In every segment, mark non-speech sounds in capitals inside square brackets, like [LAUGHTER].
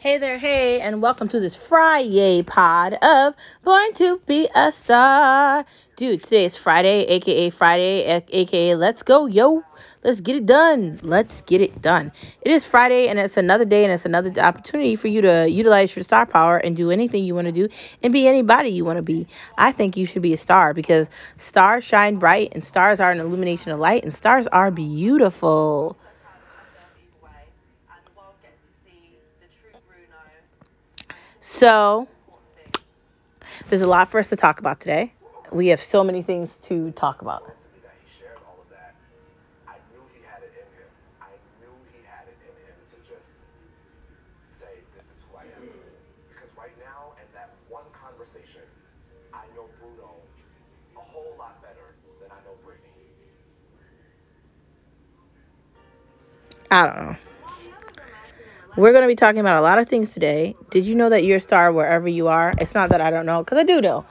Hey there, hey, and welcome to this Friday pod of Born to Be a Star. Dude, today is Friday, aka Friday, aka Let's Go, yo. Let's get it done. Let's get it done. It is Friday, and it's another day, and it's another opportunity for you to utilize your star power and do anything you want to do and be anybody you want to be. I think you should be a star because stars shine bright, and stars are an illumination of light, and stars are beautiful. So, there's a lot for us to talk about today. We have so many things to talk about. Because right now and that one conversation, I know Bruno a whole lot better than I know Brittany. I don't know. We're going to be talking about a lot of things today. Did you know that you're a star wherever you are? It's not that I don't know, because I do know.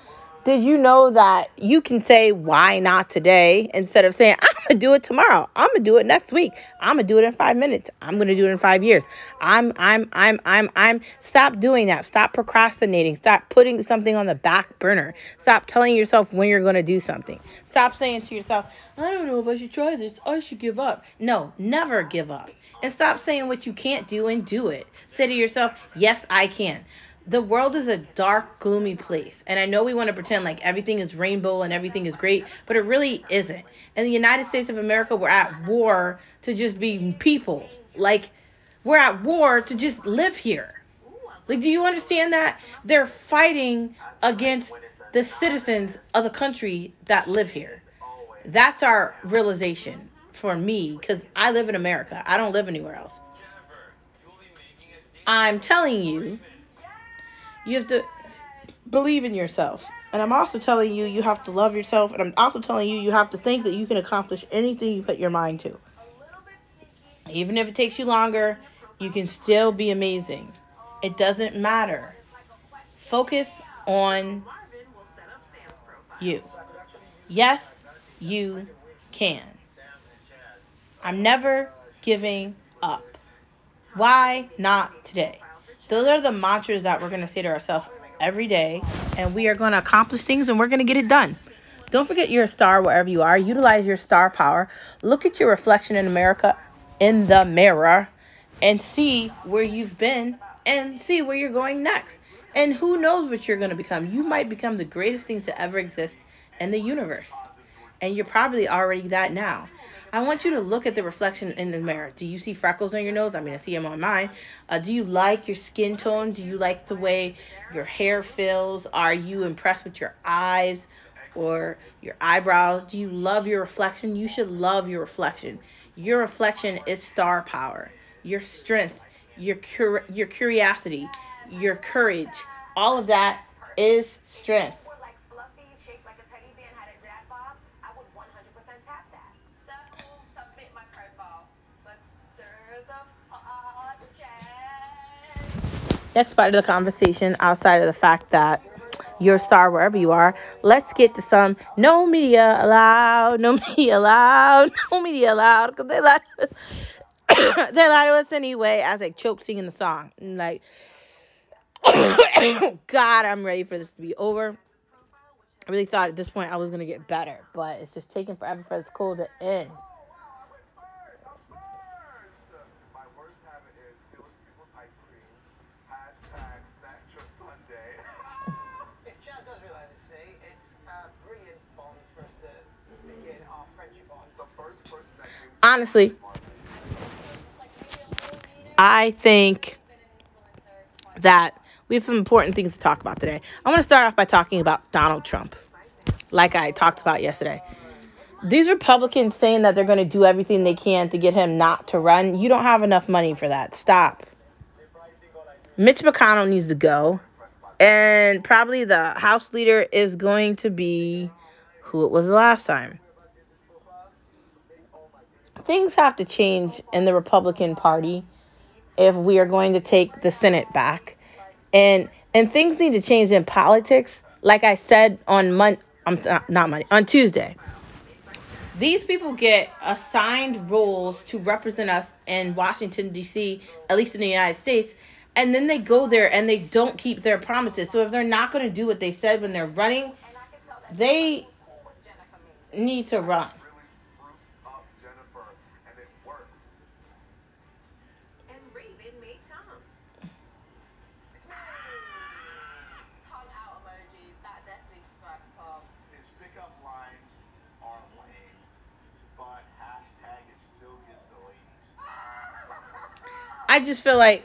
Did you know that you can say, why not today, instead of saying, I'm to do it tomorrow. I'm to do it next week. I'm to do it in five minutes. I'm to do it in five years. I'm, I'm, I'm, I'm, I'm. Stop doing that. Stop procrastinating. Stop putting something on the back burner. Stop telling yourself when you're to do something. Stop saying to yourself, I don't know if I should try this. I should give up. No, never give up and stop saying what you can't do and do it. Say to yourself, yes, I can. The world is a dark, gloomy place. And I know we want to pretend like everything is rainbow and everything is great, but it really isn't. In the United States of America, we're at war to just be people. Like, we're at war to just live here. Like, do you understand that? They're fighting against the citizens of the country that live here. That's our realization for me because I live in America. I don't live anywhere else. I'm telling you, you have to believe in yourself. And I'm also telling you, you have to love yourself. And I'm also telling you, you have to think that you can accomplish anything you put your mind to. Even if it takes you longer, you can still be amazing. It doesn't matter. Focus on you. Yes, you can. I'm never giving up. Why not today? Those are the mantras that we're going to say to ourselves every day, and we are going to accomplish things and we're going to get it done. Don't forget you're a star wherever you are. Utilize your star power. Look at your reflection in America in the mirror and see where you've been and see where you're going next. And who knows what you're going to become? You might become the greatest thing to ever exist in the universe. And you're probably already that now. I want you to look at the reflection in the mirror. Do you see freckles on your nose? I mean, I see them on mine. Uh, do you like your skin tone? Do you like the way your hair feels? Are you impressed with your eyes or your eyebrows? Do you love your reflection? You should love your reflection. Your reflection is star power, your strength, your cur- your curiosity, your courage. All of that is strength. Next part of the conversation, outside of the fact that you're a star wherever you are, let's get to some no media allowed, no media allowed, [LAUGHS] no media allowed, because they lie to us. [COUGHS] they lie to us anyway as I choke singing the song. And like, [COUGHS] God, I'm ready for this to be over. I really thought at this point I was gonna get better, but it's just taking forever for this cold to end. Honestly, I think that we have some important things to talk about today. I want to start off by talking about Donald Trump, like I talked about yesterday. These Republicans saying that they're going to do everything they can to get him not to run, you don't have enough money for that. Stop. Mitch McConnell needs to go. And probably the House leader is going to be who it was last time. Things have to change in the Republican Party if we are going to take the Senate back. And and things need to change in politics. Like I said on Mon I'm not, not Monday, on Tuesday. These people get assigned roles to represent us in Washington D.C., at least in the United States, and then they go there and they don't keep their promises. So if they're not going to do what they said when they're running, they need to run. Really spruced up Jennifer, and it works. And Raven made Tom. It's me! Tongue out emojis. That definitely describes Tom. His pickup lines are lame, but hashtag it still gets the ladies. I just feel like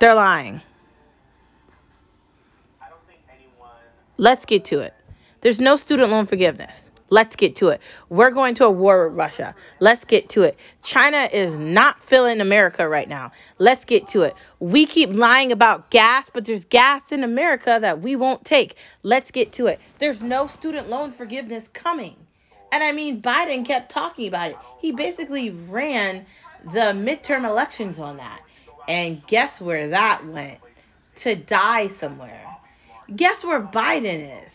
they're lying. Let's get to it. There's no student loan forgiveness. Let's get to it. We're going to a war with Russia. Let's get to it. China is not filling America right now. Let's get to it. We keep lying about gas, but there's gas in America that we won't take. Let's get to it. There's no student loan forgiveness coming. And I mean, Biden kept talking about it. He basically ran the midterm elections on that. And guess where that went? To die somewhere. Guess where Biden is?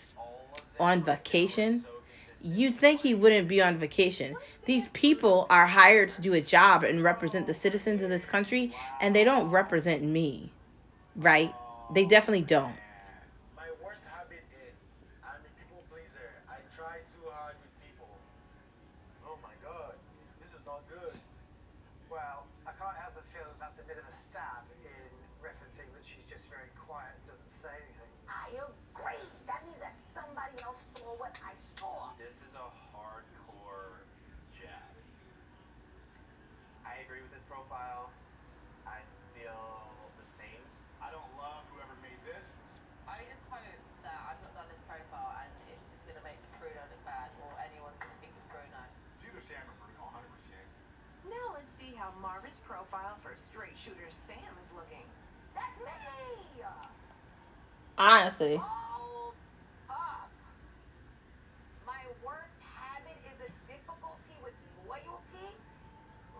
On vacation? You'd think he wouldn't be on vacation. These people are hired to do a job and represent the citizens of this country, and they don't represent me. Right? They definitely don't. My worst habit is I'm a people pleaser. I try too hard with people. Oh my god, this is not good. Well, I can't help but feel that that's a bit of a stab in referencing that she's just very quiet and doesn't say anything. I agree. That means that somebody else saw what I saw. This is a hardcore jab. I agree with this profile. I feel the same. I don't love whoever made this. I just hope that I've not done this profile and it's just going to make Bruno look bad or anyone's going to think it's Bruno. It's either Sam or Bruno, 100%. Now let's see how Marvin's profile for straight shooter Sam is looking. That's me! Honestly. Hold up. My worst habit is a difficulty with loyalty.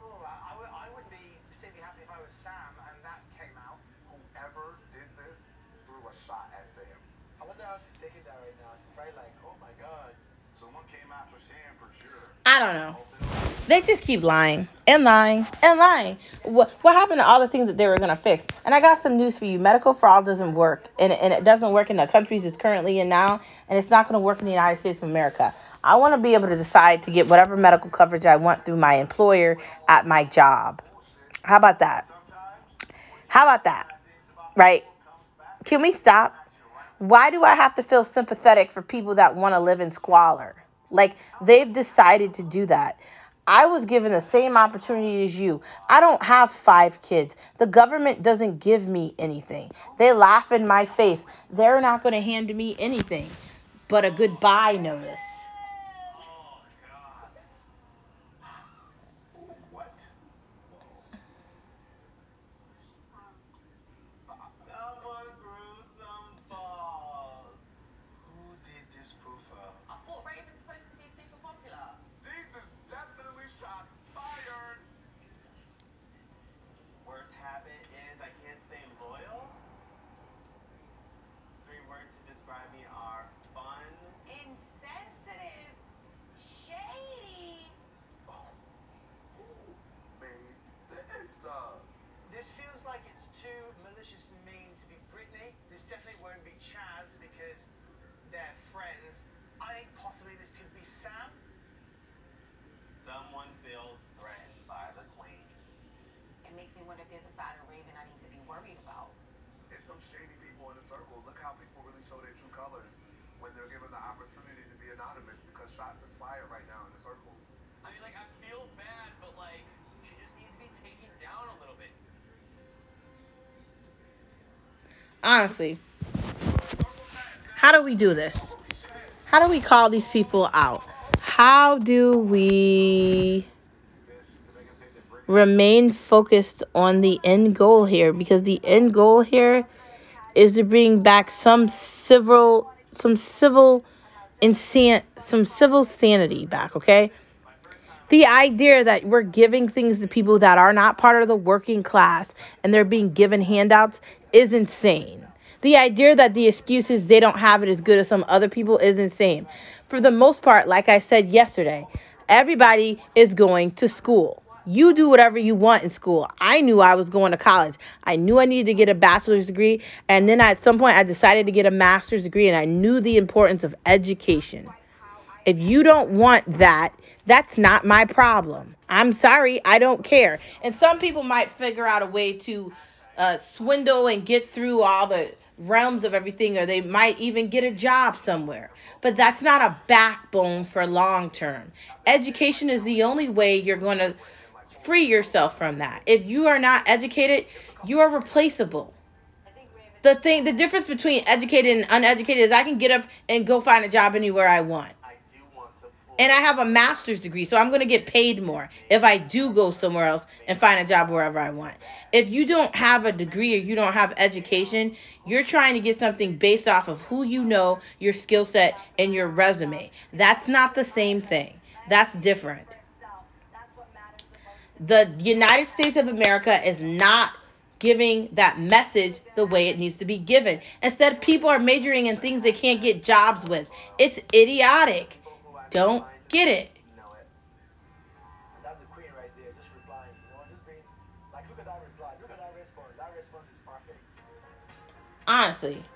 Oh, I, I, would, I wouldn't be particularly happy if I was Sam and that came out. Whoever did this threw a shot at Sam. I wonder she's taking that right now. She's probably like, oh my god. Someone came after Sam for sure. I don't know. They just keep lying and lying and lying. What, what happened to all the things that they were going to fix? And I got some news for you. Medical fraud doesn't work. And, and it doesn't work in the countries it's currently in now. And it's not going to work in the United States of America. I want to be able to decide to get whatever medical coverage I want through my employer at my job. How about that? How about that? Right? Can we stop? Why do I have to feel sympathetic for people that want to live in squalor? Like they've decided to do that. I was given the same opportunity as you. I don't have five kids. The government doesn't give me anything. They laugh in my face. They're not going to hand me anything but a goodbye notice. Oh god. What? I'm a gruesome balls. Who did this profile? I thought Raven's supposed to be super popular. These is definitely shots fired. Worst habit is I can't stay loyal. Three words to describe me are fun. Insensitive. Shady. Oh, who made this? Uh, This feels like it's too malicious and mean to be Brittany. This definitely won't be Chaz because they're friends. I think possibly this could be Sam. Someone feels threatened by the queen. It makes me wonder if there's a side of Raven I need to be worried about. it's some shady people in the circle. Look how people really show their true colors when they're given the opportunity to be anonymous because shots is fired right now in the circle. I mean, like, I feel bad, but, like, she just needs to be taken down a little bit. Honestly, how do we do this? How do we call these people out? How do we remain focused on the end goal here? Because the end goal here is to bring back some civil, some civil, insan- some civil sanity back. Okay. The idea that we're giving things to people that are not part of the working class and they're being given handouts is insane. The idea that the excuses they don't have it as good as some other people is insane. For the most part, like I said yesterday, everybody is going to school. You do whatever you want in school. I knew I was going to college. I knew I needed to get a bachelor's degree. And then at some point, I decided to get a master's degree. And I knew the importance of education. If you don't want that, that's not my problem. I'm sorry. I don't care. And some people might figure out a way to uh, swindle and get through all the realms of everything, or they might even get a job somewhere. But that's not a backbone for long term. Education is the only way you're going to free yourself from that. If you are not educated, you are replaceable. The thing, the difference between educated and uneducated is I can get up and go find a job anywhere I want. I do want to pull And I have a master's degree, so I'm going to get paid more if I do go somewhere else and find a job wherever I want. If you don't have a degree or you don't have education, you're trying to get something based off of who you know, your skill set, and your resume. That's not the same thing. That's different. The United States of America is not giving that message the way it needs to be given. Instead, people are majoring in things they can't get jobs with. It's idiotic. People who I'm Don't get it. know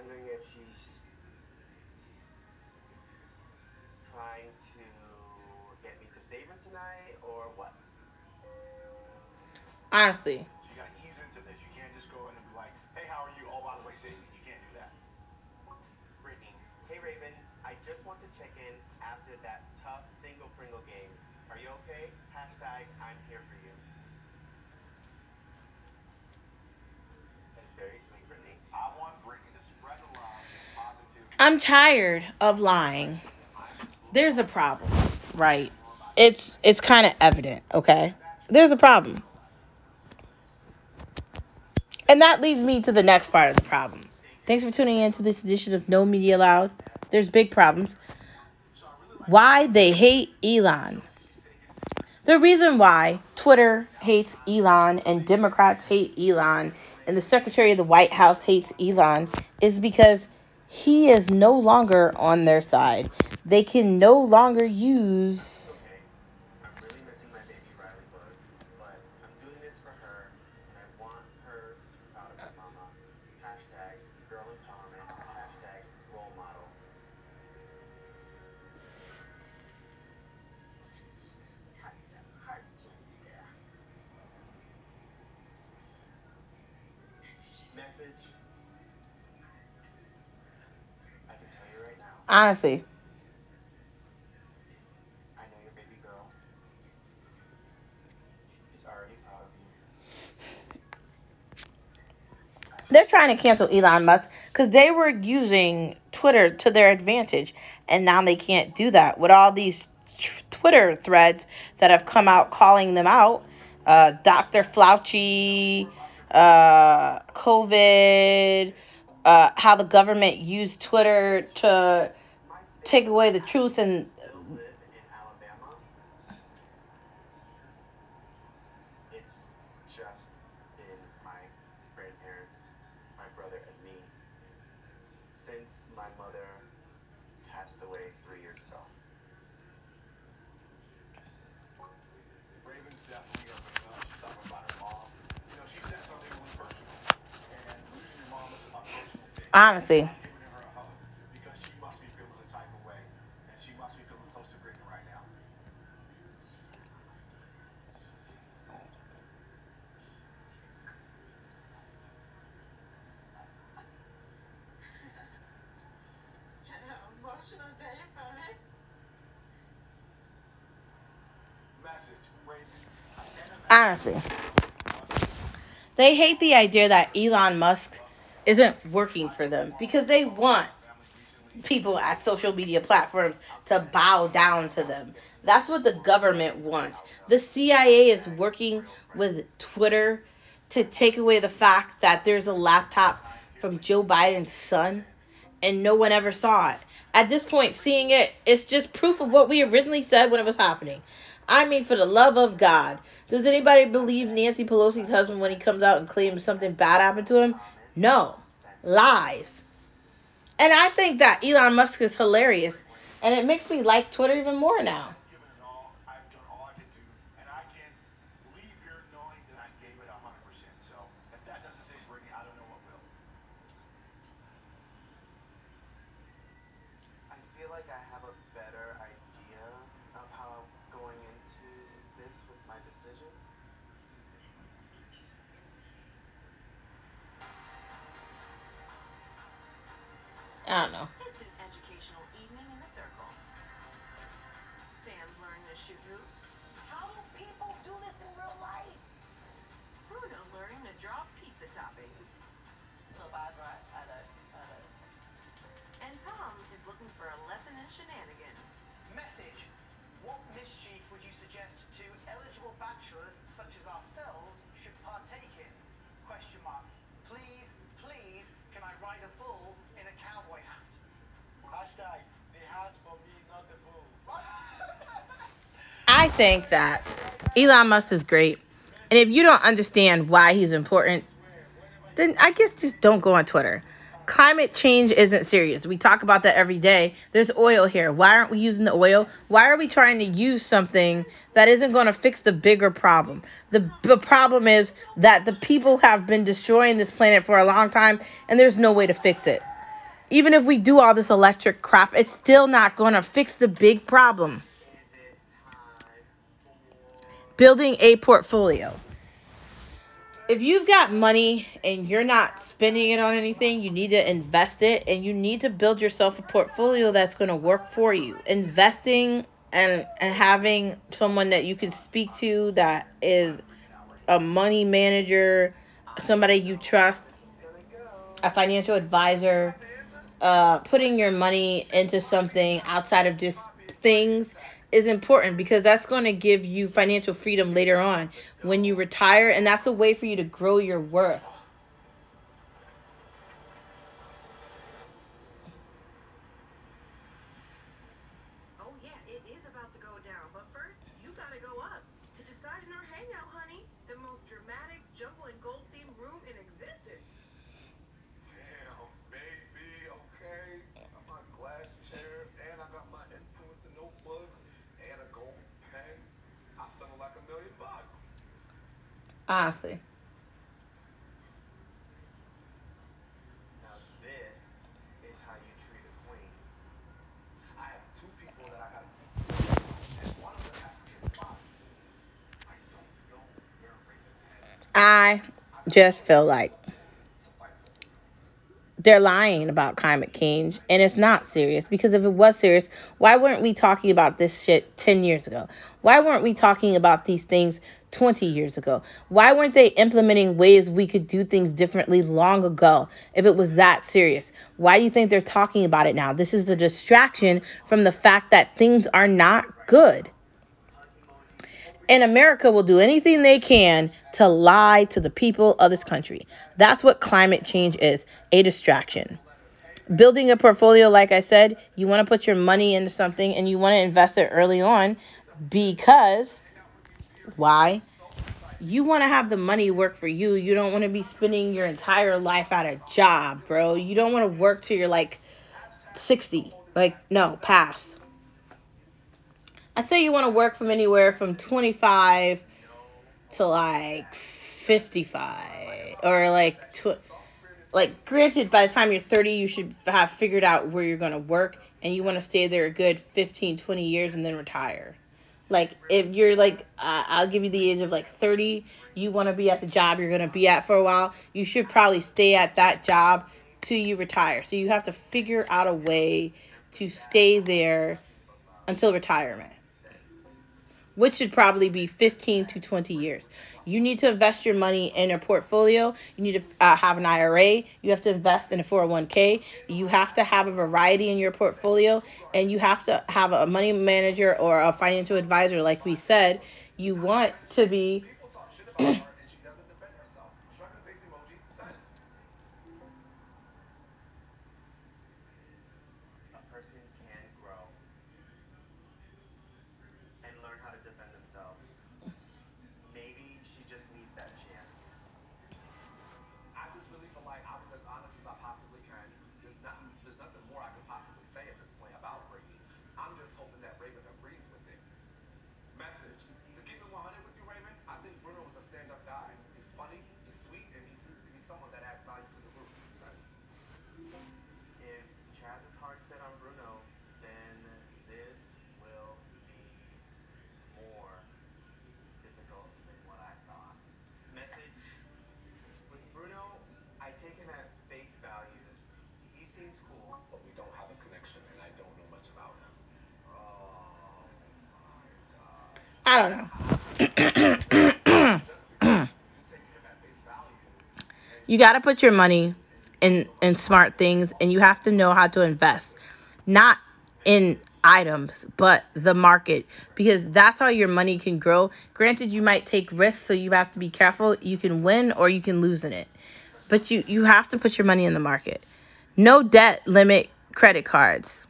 wondering if she's trying to get me to save her tonight or what. Honestly. So you gotta ease into this. You can't just go in and be like, hey, how are you? Oh, by the way, save me. You can't do that. Brittany, hey Raven, I just want to check in after that tough single Pringle game. Are you okay? Hashtag I'm here for you. That's very sweet, Brittany. I want Brittany to spread the love and positivity. I'm tired of lying. There's a problem, right? It's it's kind of evident, okay? There's a problem. And that leads me to the next part of the problem. Thanks for tuning in to this edition of No Media Allowed. There's big problems. Why they hate Elon. The reason why Twitter hates Elon and Democrats hate Elon and the Secretary of the White House hates Elon is because he is no longer on their side. They can no longer use. You. they're trying to cancel Elon Musk because they were using Twitter to their advantage, and now they can't do that with all these tr- Twitter threads that have come out calling them out. Uh, Dr. Fauci, uh, COVID, uh, how the government used Twitter to take away the truth and still live in Alabama. It's just been my grandparents, my brother, and me since my mother passed away three years ago. Raven's definitely opening up. She's talking about her mom. You know, she said something really personal. And losing your mom is a personal thing. honestly, I'm giving her a hug because she must be feeling the type of way, and she must be feeling close to Brittany right now. Emotional day for me. Message, Raven. I can't imagine honestly. They hate the idea that Elon Musk isn't working for them because they want people at social media platforms to bow down to them. That's what the government wants. The CIA is working with Twitter to take away the fact that there's a laptop from Joe Biden's son and no one ever saw it. At this point, seeing it, it's just proof of what we originally said when it was happening. I mean, for the love of God, does anybody believe Nancy Pelosi's husband when he comes out and claims something bad happened to him? No. Lies. And I think that Elon Musk is hilarious. And it makes me like Twitter even more now. In? A circle. Sam's learning his juggs. How do people do this in real life? How learning to drop pizza toppings go by right at a And Tom is looking for a lesson in shenanigans. Message. What mischief would you suggest to eligible bachelors such as ourselves should partake in? Question mark. Please, please, can I ride a bull in a cowboy hat? Hashtag the hat for me, not the bull. I think that Elon Musk is great. And if you don't understand why he's important, then I guess just don't go on Twitter. Climate change isn't serious. We talk about that every day. There's oil here. Why aren't we using the oil? Why are we trying to use something that isn't going to fix the bigger problem? The, the problem is that the people have been destroying this planet for a long time and there's no way to fix it. Even if we do all this electric crap, it's still not going to fix the big problem. Building a portfolio. If you've got money and you're not spending it on anything, you need to invest it and you need to build yourself a portfolio that's going to work for you. Investing and, and having someone that you can speak to that is a money manager, somebody you trust, a financial advisor, uh, putting your money into something outside of just things is important because that's going to give you financial freedom later on when you retire and that's a way for you to grow your worth Oh yeah, it is about to go down, but first you gotta go up to decide in our hangout, honey. The most dramatic jungle and gold themed room in existence. Damn, baby, okay. Got my glass chair, and I got my influencer notebook, and a gold pen. I'm feeling like a million bucks. honestly Now this is how you treat a queen. I have two people that I gotta speak to, and one of them has to be a spy. I don't know where Ah, Raven's headed. i just feel like to fight for. They're lying about climate change and it's not serious because if it was serious why weren't we talking about this shit 10 years ago? Why weren't we talking about these things 20 years ago? Why weren't they implementing ways we could do things differently long ago if it was that serious? Why do you think they're talking about it now? This is a distraction from the fact that things are not good and America will do anything they can to lie to the people of this country. That's what climate change is a distraction. Building a portfolio, like I said, you want to put your money into something and you want to invest it early on because why? You want to have the money work for you. You don't want to be spending your entire life at a job, bro. You don't want to work till you're like 60. Like, no, pass. I say you want to work from anywhere from 25 to like 55 or like tw- like granted by the time you're 30 you should have figured out where you're going to work and you want to stay there a good 15 20 years and then retire. Like if you're like uh, i'll give you the age of like 30 you want to be at the job you're going to be at for a while you should probably stay at that job till you retire. So you have to figure out a way to stay there until retirement which should probably be 15 to 20 years. You need to invest your money in a portfolio. You need to uh, have an IRA. You have to invest in a 401k. You have to have a variety in your portfolio, and you have to have a money manager or a financial advisor, like we said. You want to be. [CLEARS THROAT] People talk shit about her and she doesn't defend herself. Shrugging face emoji, send. A person can grow and learn how to defend themselves. Maybe she just needs that chance. I just really feel like I was as honest as I possibly can. There's nothing, there's nothing more I could possibly say at this point about Brittany. I'm just hoping that Raven agrees with it. Message. To keep it 100 with you, Raven, I think Bruno is a stand-up guy. He's funny, he's sweet, and he seems to be someone that adds value to the group. Send. If Chaz is hard set on Bruno, then this will be more difficult than what I thought. Message. With Bruno, I take him at face value. He seems cool. But we don't have a connection, and I don't know much about him. Oh my gosh. I don't know. You got to put your money in in smart things and you have to know how to invest. Not in items but the market because that's how your money can grow. Granted you might take risks so you have to be careful. You can win or you can lose in it. But you you have to put your money in the market. No debt limit credit cards.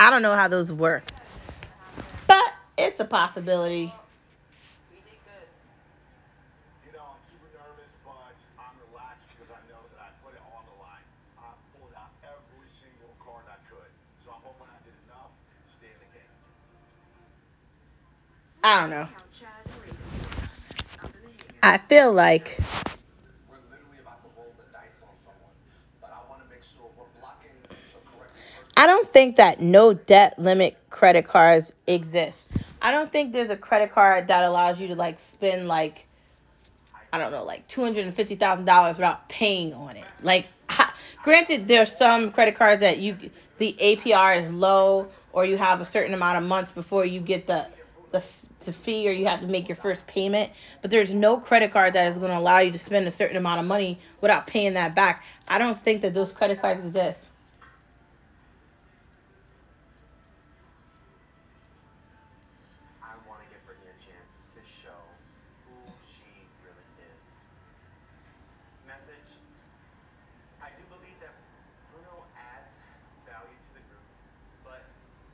I don't know how those work relaxed because I know that I put it all on the line. I pulled out every single card I could. So I'm hoping I did enough to stay in the game. i don't know How Chaz and Raven feel up in the hangout. i feel like We're literally about to roll the dice on someone, but I want to make sure we're blocking the correct person. I don't think that no debt limit credit cards exist. I don't think there's a credit card that allows you to like spend like I don't know, like two hundred and fifty thousand dollars without paying on it. Like, ha, granted, there's some credit cards that you the APR is low, or you have a certain amount of months before you get the the the fee, or you have to make your first payment. But there's no credit card that is going to allow you to spend a certain amount of money without paying that back. I don't think that those credit cards exist. I want to give Brittany a chance to show who she really is. Message. I do believe that Bruno adds value to the group, but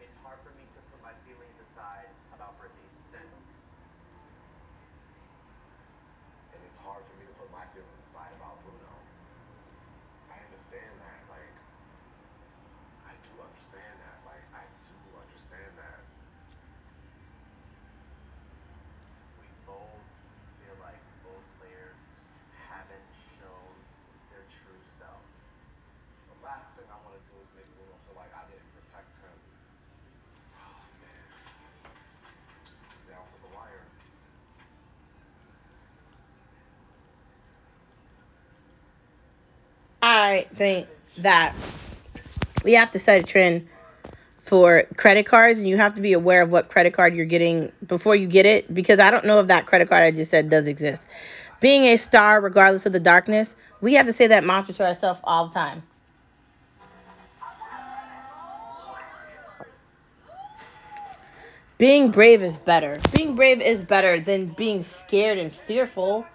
it's hard for me to put my feelings aside about Brittany. Send. And it's hard for me to put my feelings aside about Bruno. I understand that. Like, I do understand that. Like, I do understand that. We both feel like both players haven't shown their true selves. The last thing I want to do is make Bruno feel like I didn't protect him. Oh, man. It's down to the wire. I think that we have to set a trend for credit cards and you have to be aware of what credit card you're getting before you get it because I don't know if that credit card I just said does exist. Being a star regardless of the darkness, we have to say that mantra to ourselves all the time. Being brave is better. Being brave is better than being scared and fearful.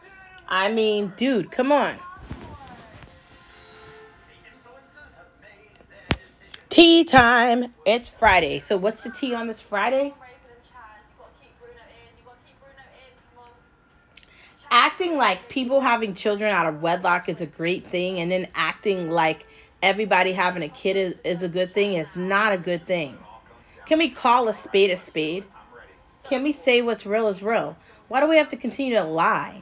I mean, dude, come on. Tea time. It's Friday. So what's the tea on this Friday? Acting like people having children out of wedlock is a great thing and then acting like everybody having a kid is, is a good thing is not a good thing. Can we call a spade a spade? Can we say what's real is real? Why do we have to continue to lie?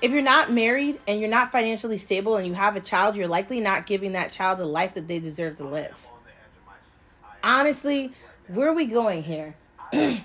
If you're not married and you're not financially stable and you have a child, you're likely not giving that child the life that they deserve to live. I'm on the edge of my seat. I am Honestly, where are we going here? [CLEARS THROAT]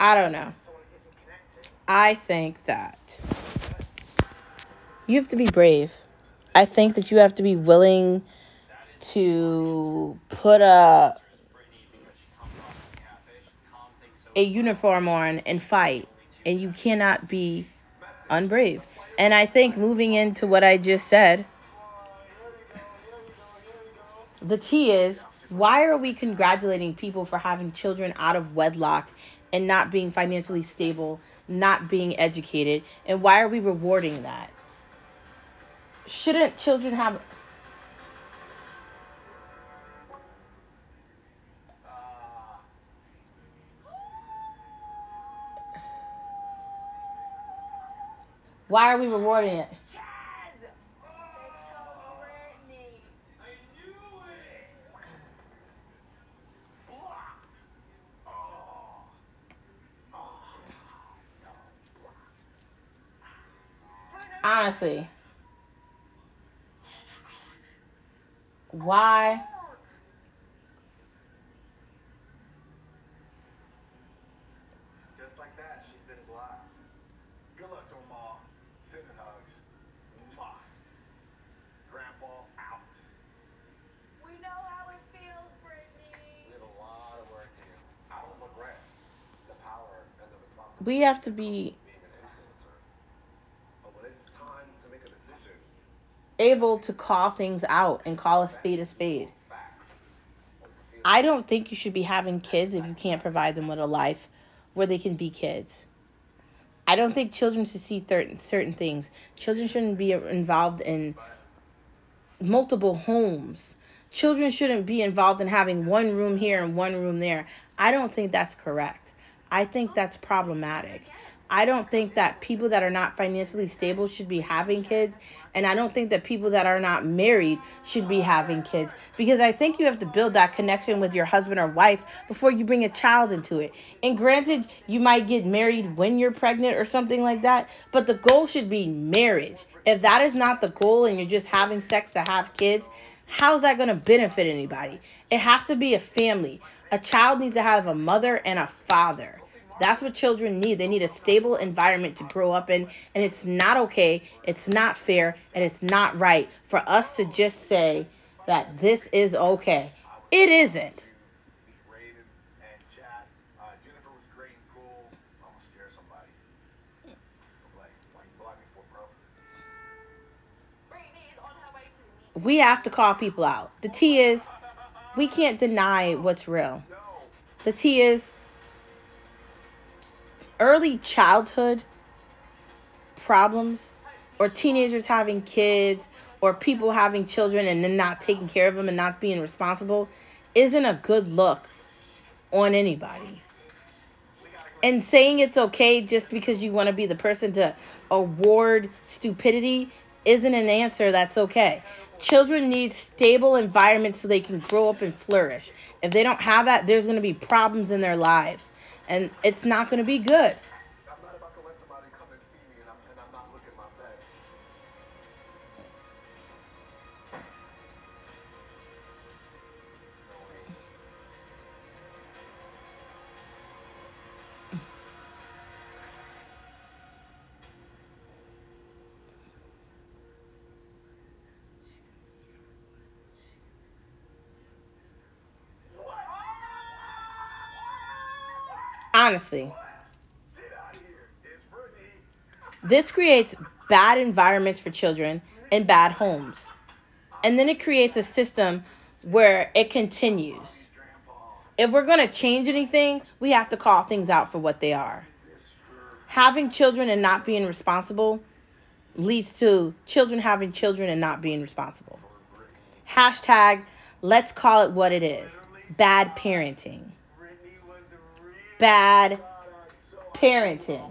I don't know. someone who isn't connecting. I think that you have to be brave. I think that you have to be willing to put a a uniform on and fight, and you cannot be unbrave. And I think moving into what I just said, the tea is why are we congratulating people for having children out of wedlock and not being financially stable, not being educated, and why are we rewarding that? Shouldn't children have why are we rewarding it? Jazz! They chose Brittany. I knew it! Blocked. Oh. Oh. No. Bruno, Honestly. Why? Just like that, she's been blocked. Good luck to them all. Sending hugs. Mwah. Grandpa out. we know how it feels, Brittany. We have a lot of work to do. I don't regret the power and the responsibility. We have to be with being an influencer. But when it's time to make a decision, able to call things out and call a spade a spade. I don't think you should be having kids if you can't provide them with a life where they can be kids. I don't think children should see certain certain things. Children shouldn't be involved in multiple homes. Children shouldn't be involved in having one room here and one room there. I don't think that's correct. I think that's problematic. I don't think that people that are not financially stable should be having kids, and I don't think that people that are not married should be having kids because I think you have to build that connection with your husband or wife before you bring a child into it. And granted, you might get married when you're pregnant or something like that, but the goal should be marriage. If that is not the goal and you're just having sex to have kids, how's that going to benefit anybody? It has to be a family. A child needs to have a mother and a father. That's what children need. They need a stable environment to grow up in, and it's not okay, it's not fair, and it's not right for us to just say that this is okay. It isn't. We have to call people out. The tea is we can't deny what's real. The tea is early childhood problems or teenagers having kids or people having children and then not taking care of them and not being responsible isn't a good look on anybody. And saying it's okay just because you want to be the person to award stupidity isn't an answer that's okay. Children need stable environments so they can grow up and flourish. If they don't have that, there's going to be problems in their lives. And it's not going to be good. Honestly, this creates bad environments for children and bad homes. And then it creates a system where it continues. If we're going to change anything, we have to call things out for what they are. Having children and not being responsible leads to children having children and not being responsible. Hashtag, let's call it what it is bad parenting. Brittany was a real Bad parenting.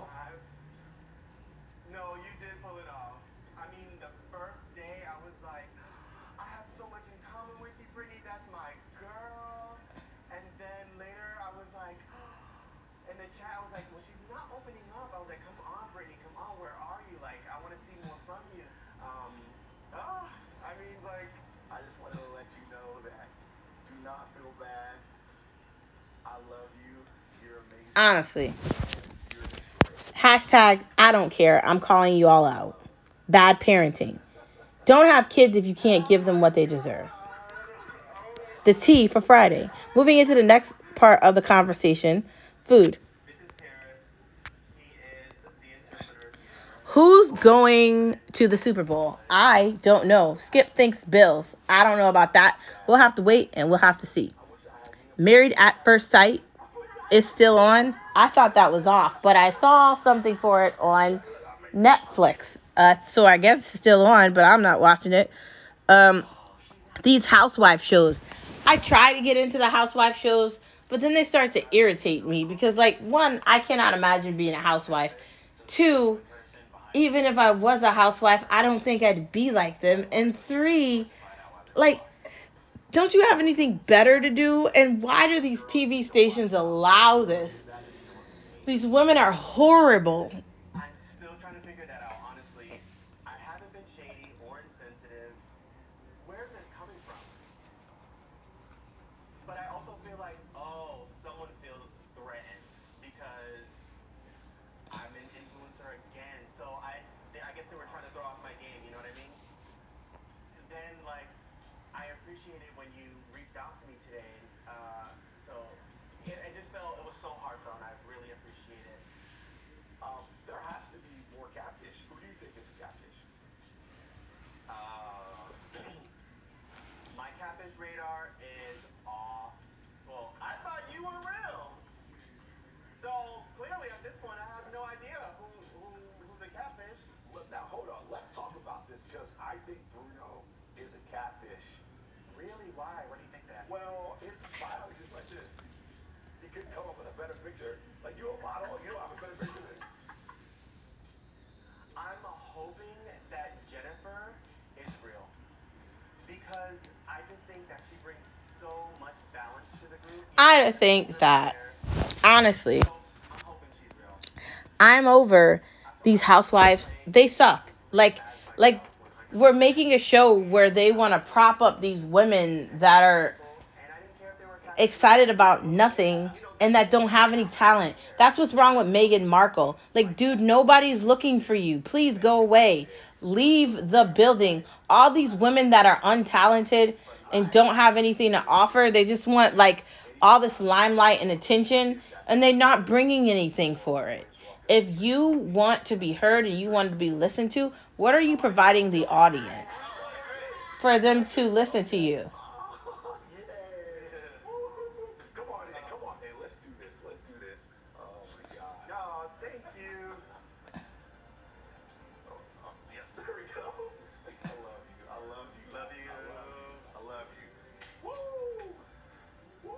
No, you did pull it off. I mean, the first day I was like, I have so much in common with you, Brittany. not feel bad. I love you. You're amazing. Honestly. Hashtag I don't care. I'm calling you all out. Bad parenting. Don't have kids if you can't give them what they deserve. The tea for Friday. Moving into the next part of the conversation food. Who's going to the Super Bowl? I don't know. Skip thinks Bills. I don't know about that. We'll have to wait and we'll have to see. Married at First Sight is still on. I thought that was off, but I saw something for it on Netflix. Uh, so I guess it's still on, but I'm not watching it. Um, these housewife shows. I try to get into the housewife shows, but then they start to irritate me because, like, one, I cannot imagine being a housewife. Two, even if I was a housewife, I don't think I'd be like them. And three, like, don't you have anything better to do? And why do these TV stations allow this? These women are horrible. I'm still trying to figure that out, honestly. I haven't been shady or insensitive. Where's this coming from? But I also feel like, oh, someone feels threatened because I'm an influencer again. So I, they, I guess they were trying to throw off my game. You know what I mean? Then like, I appreciated when you reached out to me today. Uh, so it, it just felt it was so heartfelt, and I really appreciate it. Um, there has to be more catfish. Who do you think is a catfish? Uh, my catfish radar is off. Well, I thought you were real. So clearly, at this point, I have no idea who, who who's a catfish. Look, now hold on. Let's talk about this because I think Bruno is a catfish. Really? Why? What do you think that? Well, his smile is just like this. He couldn't come up with a better picture. Like you a model, you don't have a better picture than. I'm hoping that Jennifer is real because I just think that she brings so much balance to the group. I think that, honestly, So I'm hoping she's real. I'm over these housewives. They suck. Like, like we're making a show where they want to prop up these women that are excited about nothing and that don't have any talent. That's what's wrong with Meghan Markle. Like, dude, nobody's looking for you. Please go away. Leave the building. All these women that are untalented and don't have anything to offer, they just want like all this limelight and attention and they're not bringing anything for it. If you want to be heard and you want to be listened to, what are you providing the audience for them to listen to you? Come on, hey, come on, hey, let's do this. Let's do this. Oh my God. Thank you. Yeah, there we go. I love you. I love you. Love you. I love you. Woo! Woo!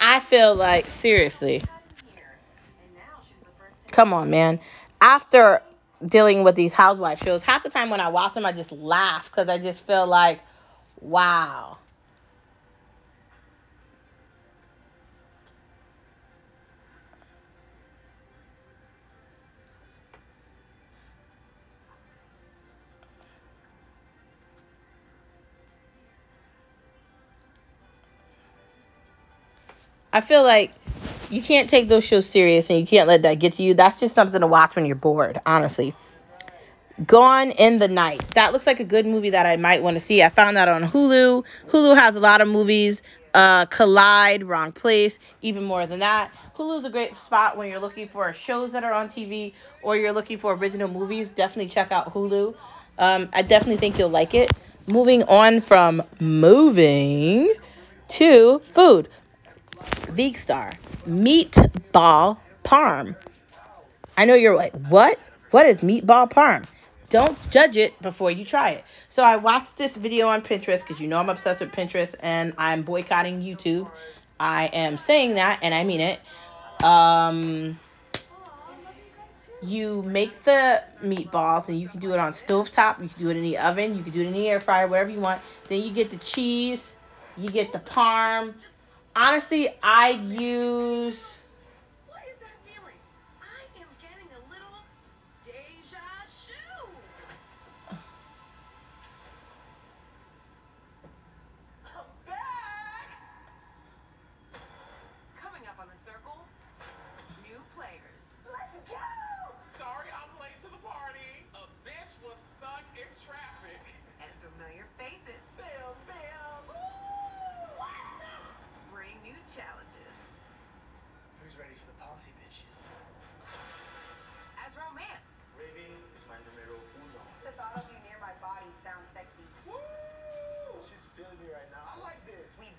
I feel like seriously. Come on, man. After dealing with these housewife shows, half the time when I watch them, I just laugh because I just feel like, wow. I feel like you can't take those shows serious and you can't let that get to you. That's just something to watch when you're bored, honestly. Gone in the Night. That looks like a good movie that I might want to see. I found that on Hulu. Hulu has a lot of movies. Uh, Collide, Wrong Place, even more than that. Hulu's a great spot when you're looking for shows that are on TV or you're looking for original movies. Definitely check out Hulu. Um, I definitely think you'll like it. Moving on from moving to food. Vegstar meatball parm. I know you're like, what? What is meatball parm? Don't judge it before you try it. So I watched this video on Pinterest because you know I'm obsessed with Pinterest and I'm boycotting YouTube. I am saying that and I mean it. Um, you make the meatballs and you can do it on stovetop, you can do it in the oven, you can do it in the air fryer, whatever you want. Then you get the cheese, you get the parm. Honestly, I use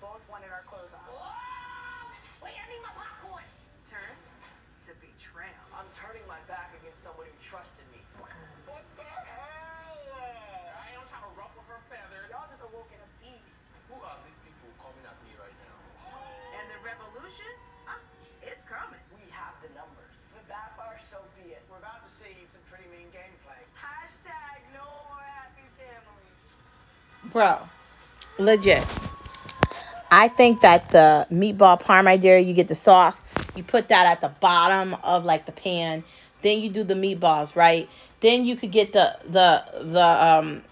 both wanted our clothes Wait, I need my popcorn! Turns to betrayal. I'm turning my back against someone who trusted me. What the hell? I trying to ruffle her feathers. Y'all just awoken a beast. Who are these people coming at me right now? And the revolution? Uh, it's coming. We have the numbers. If that far, so be it. We're about to see some pretty mean gameplay. Hashtag no more happy families. Bro, legit. I think that the meatball parm idea, you get the sauce, you put that at the bottom of like the pan, then you do the meatballs, right? Then you could get the the the um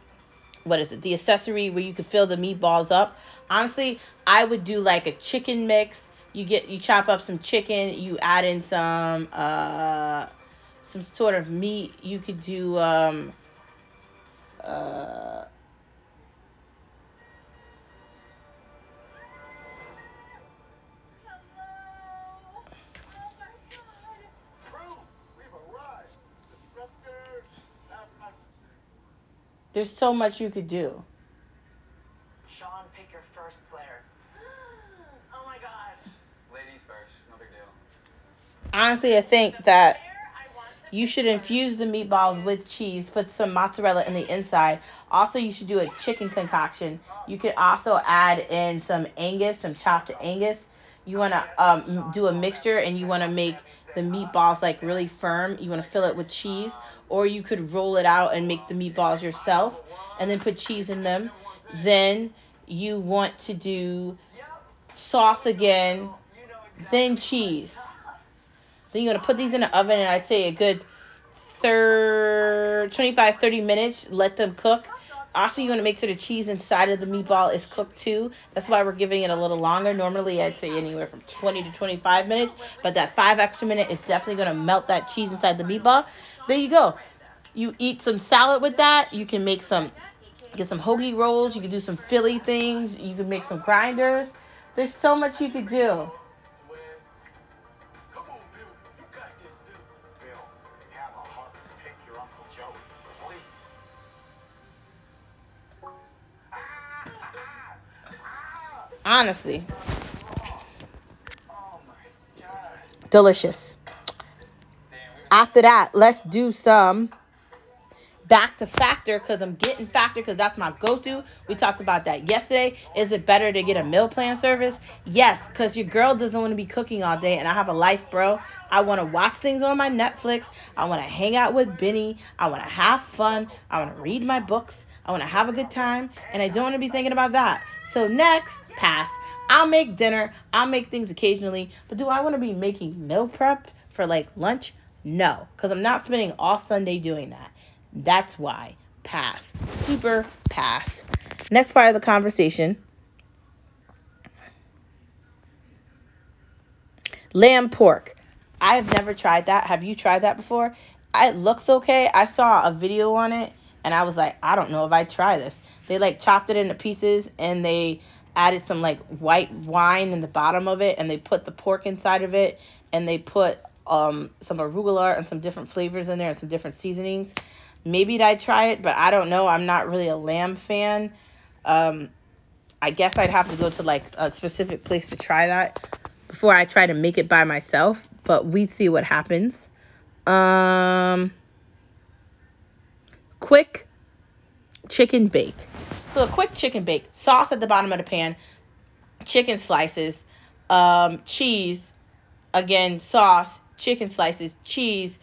what is it? The accessory where you could fill the meatballs up. Honestly, I would do like a chicken mix. You get you chop up some chicken, you add in some uh some sort of meat. You could do um uh there's so much you could do. Sean, pick your first player. [GASPS] oh my god. Ladies first, no big deal. Honestly, I think that you should infuse the meatballs with cheese, put some mozzarella in the inside. Also, you should do a chicken concoction. You could also add in some Angus, some chopped Angus. You want to um, do a mixture and you want to make the meatballs like really firm. You want to fill it with cheese, or you could roll it out and make the meatballs yourself and then put cheese in them. Then you want to do sauce again, then cheese. Then you're gonna put these in the oven and I'd say a good third 25 30 minutes let them cook also you want to make sure the cheese inside of the meatball is cooked too. That's why we're giving it a little longer. Normally i'd say anywhere from 20 to 25 minutes but that five extra minute is definitely going to melt that cheese inside the meatball. There you go. You eat some salad with that. You can make some get some hoagie rolls. You can do some philly things. You can make some grinders. There's so much you could do honestly. Delicious. After that let's do some back to factor because i'm getting factor because that's my go-to. We talked about that yesterday. Is it better to get a meal plan service? Yes because your girl doesn't want to be cooking all day and i have a life bro. I want to watch things on my netflix. I want to hang out with benny. I want to have fun. I want to read my books. I want to have a good time. And i don't want to be thinking about that so next pass i'll make dinner i'll make things occasionally but do i want to be making meal prep for like lunch no because i'm not spending all sunday doing that that's why. Pass. Super pass. Next part of the conversation. Lamb pork. I've never tried that. Have you tried that before? It looks okay. I saw a video on it and I was like, I don't know if I try this. They like chopped it into pieces and they added some like white wine in the bottom of it and they put the pork inside of it and they put um some arugula and some different flavors in there and some different seasonings maybe I'd try it, but I don't know. I'm not really a lamb fan. Um, I guess I'd have to go to like a specific place to try that before I try to make it by myself. But we see what happens. Um, quick chicken bake. So a quick chicken bake, sauce at the bottom of the pan, chicken slices, um, cheese, again sauce, chicken slices, cheese,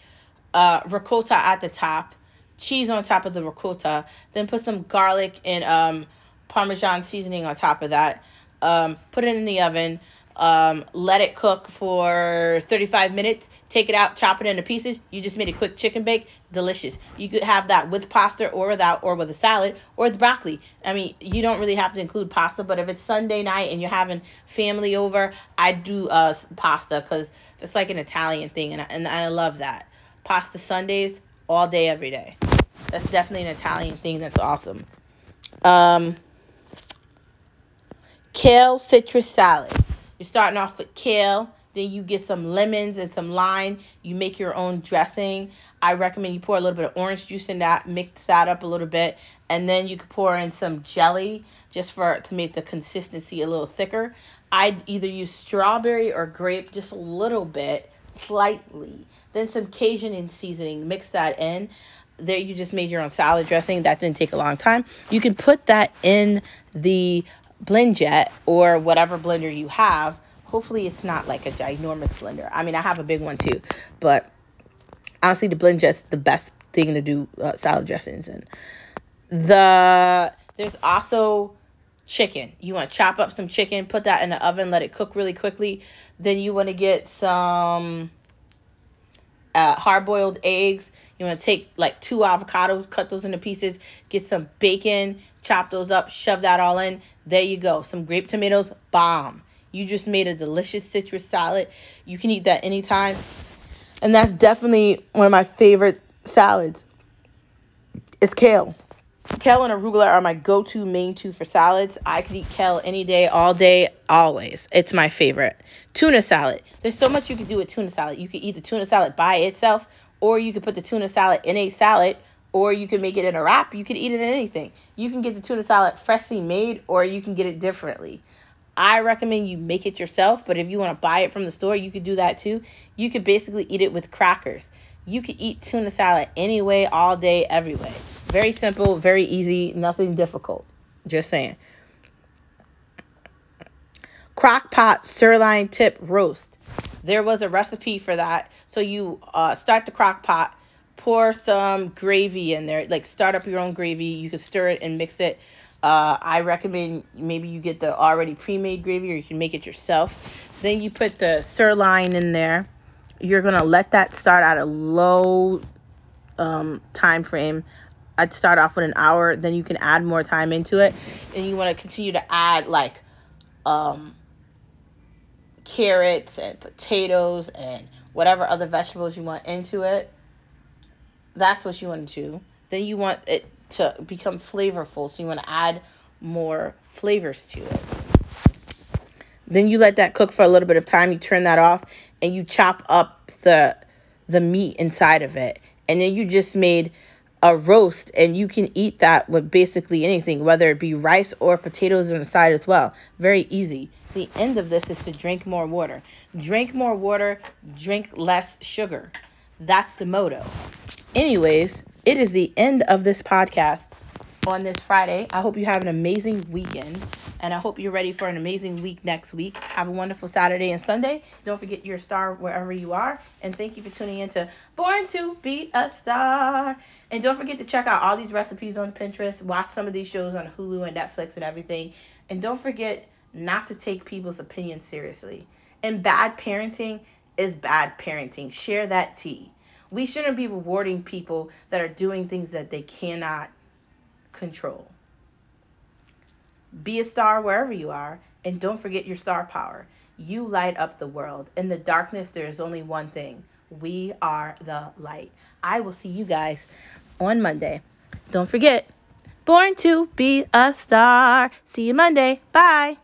uh, ricotta at the top, cheese on top of the ricotta, then put some garlic and um, parmesan seasoning on top of that. Um, put it in the oven. Um, let it cook for 35 minutes. Take it out, chop it into pieces. You just made a quick chicken bake. Delicious. You could have that with pasta or without, or with a salad, or with broccoli. I mean, you don't really have to include pasta, but if it's Sunday night and you're having family over, I do uh, pasta because it's like an Italian thing, and I, and I love that. Pasta Sundays, all day, every day. That's definitely an Italian thing. That's awesome. Um, kale citrus salad. You're starting off with kale, Then you get some lemons and some lime. You make your own dressing. I recommend you pour a little bit of orange juice in that, mix that up a little bit, and then you could pour in some jelly just for to make the consistency a little thicker. I'd either use strawberry or grape just a little bit, slightly. Then some Cajun in seasoning, mix that in. There you just made your own salad dressing. That didn't take a long time. You can put that in the BlendJet or whatever blender you have. Hopefully it's not like a ginormous blender. I mean, I have a big one too, but honestly, the blend just the best thing to do uh, salad dressings and The there's also chicken. You want to chop up some chicken, put that in the oven, let it cook really quickly. Then you want to get some uh, hard boiled eggs. You want to take like two avocados, cut those into pieces, get some bacon, chop those up, shove that all in. There you go. Some grape tomatoes, bomb. You just made a delicious citrus salad. You can eat that anytime. And that's definitely one of my favorite salads. It's kale. Kale and arugula are my go-to main two for salads. I could eat kale any day, all day, always. It's my favorite. Tuna salad. There's so much you can do with tuna salad. You could eat the tuna salad by itself, or you could put the tuna salad in a salad, or you could make it in a wrap. You could eat it in anything. You can get the tuna salad freshly made, or you can get it differently. I recommend you make it yourself, but if you want to buy it from the store, you could do that too. You could basically eat it with crackers. You could eat tuna salad any way, all day, every way. Very simple, very easy, nothing difficult. Just saying. Crock pot sirloin tip roast. There was a recipe for that. So you uh, start the crock pot, pour some gravy in there, like start up your own gravy. You can stir it and mix it. Uh, I recommend maybe you get the already pre-made gravy or you can make it yourself. Then you put the sirloin in there. You're gonna let that start at a low um, time frame. I'd start off with an hour, then you can add more time into it, and you want to continue to add like um, carrots and potatoes and whatever other vegetables you want into it. That's what you want to do. Then you want it to become flavorful, so you want to add more flavors to it. Then you let that cook for a little bit of time. You turn that off and you chop up the the meat inside of it. And then you just made a roast and you can eat that with basically anything, whether it be rice or potatoes inside as well. Very easy. The end of this is to drink more water. Drink more water, drink less sugar. That's the motto. Anyways, it is the end of this podcast on this Friday. I hope you have an amazing weekend and I hope you're ready for an amazing week next week. Have a wonderful Saturday and Sunday. Don't forget your star wherever you are. And thank you for tuning in to Born to Be a Star. And don't forget to check out all these recipes on Pinterest. Watch some of these shows on Hulu and Netflix and everything. And don't forget not to take people's opinions seriously. And bad parenting is bad parenting. Share that tea. We shouldn't be rewarding people that are doing things that they cannot control. Be a star wherever you are, and don't forget your star power. You light up the world. In the darkness, there is only one thing we are the light. I will see you guys on Monday. Don't forget, born to be a star. See you Monday. Bye.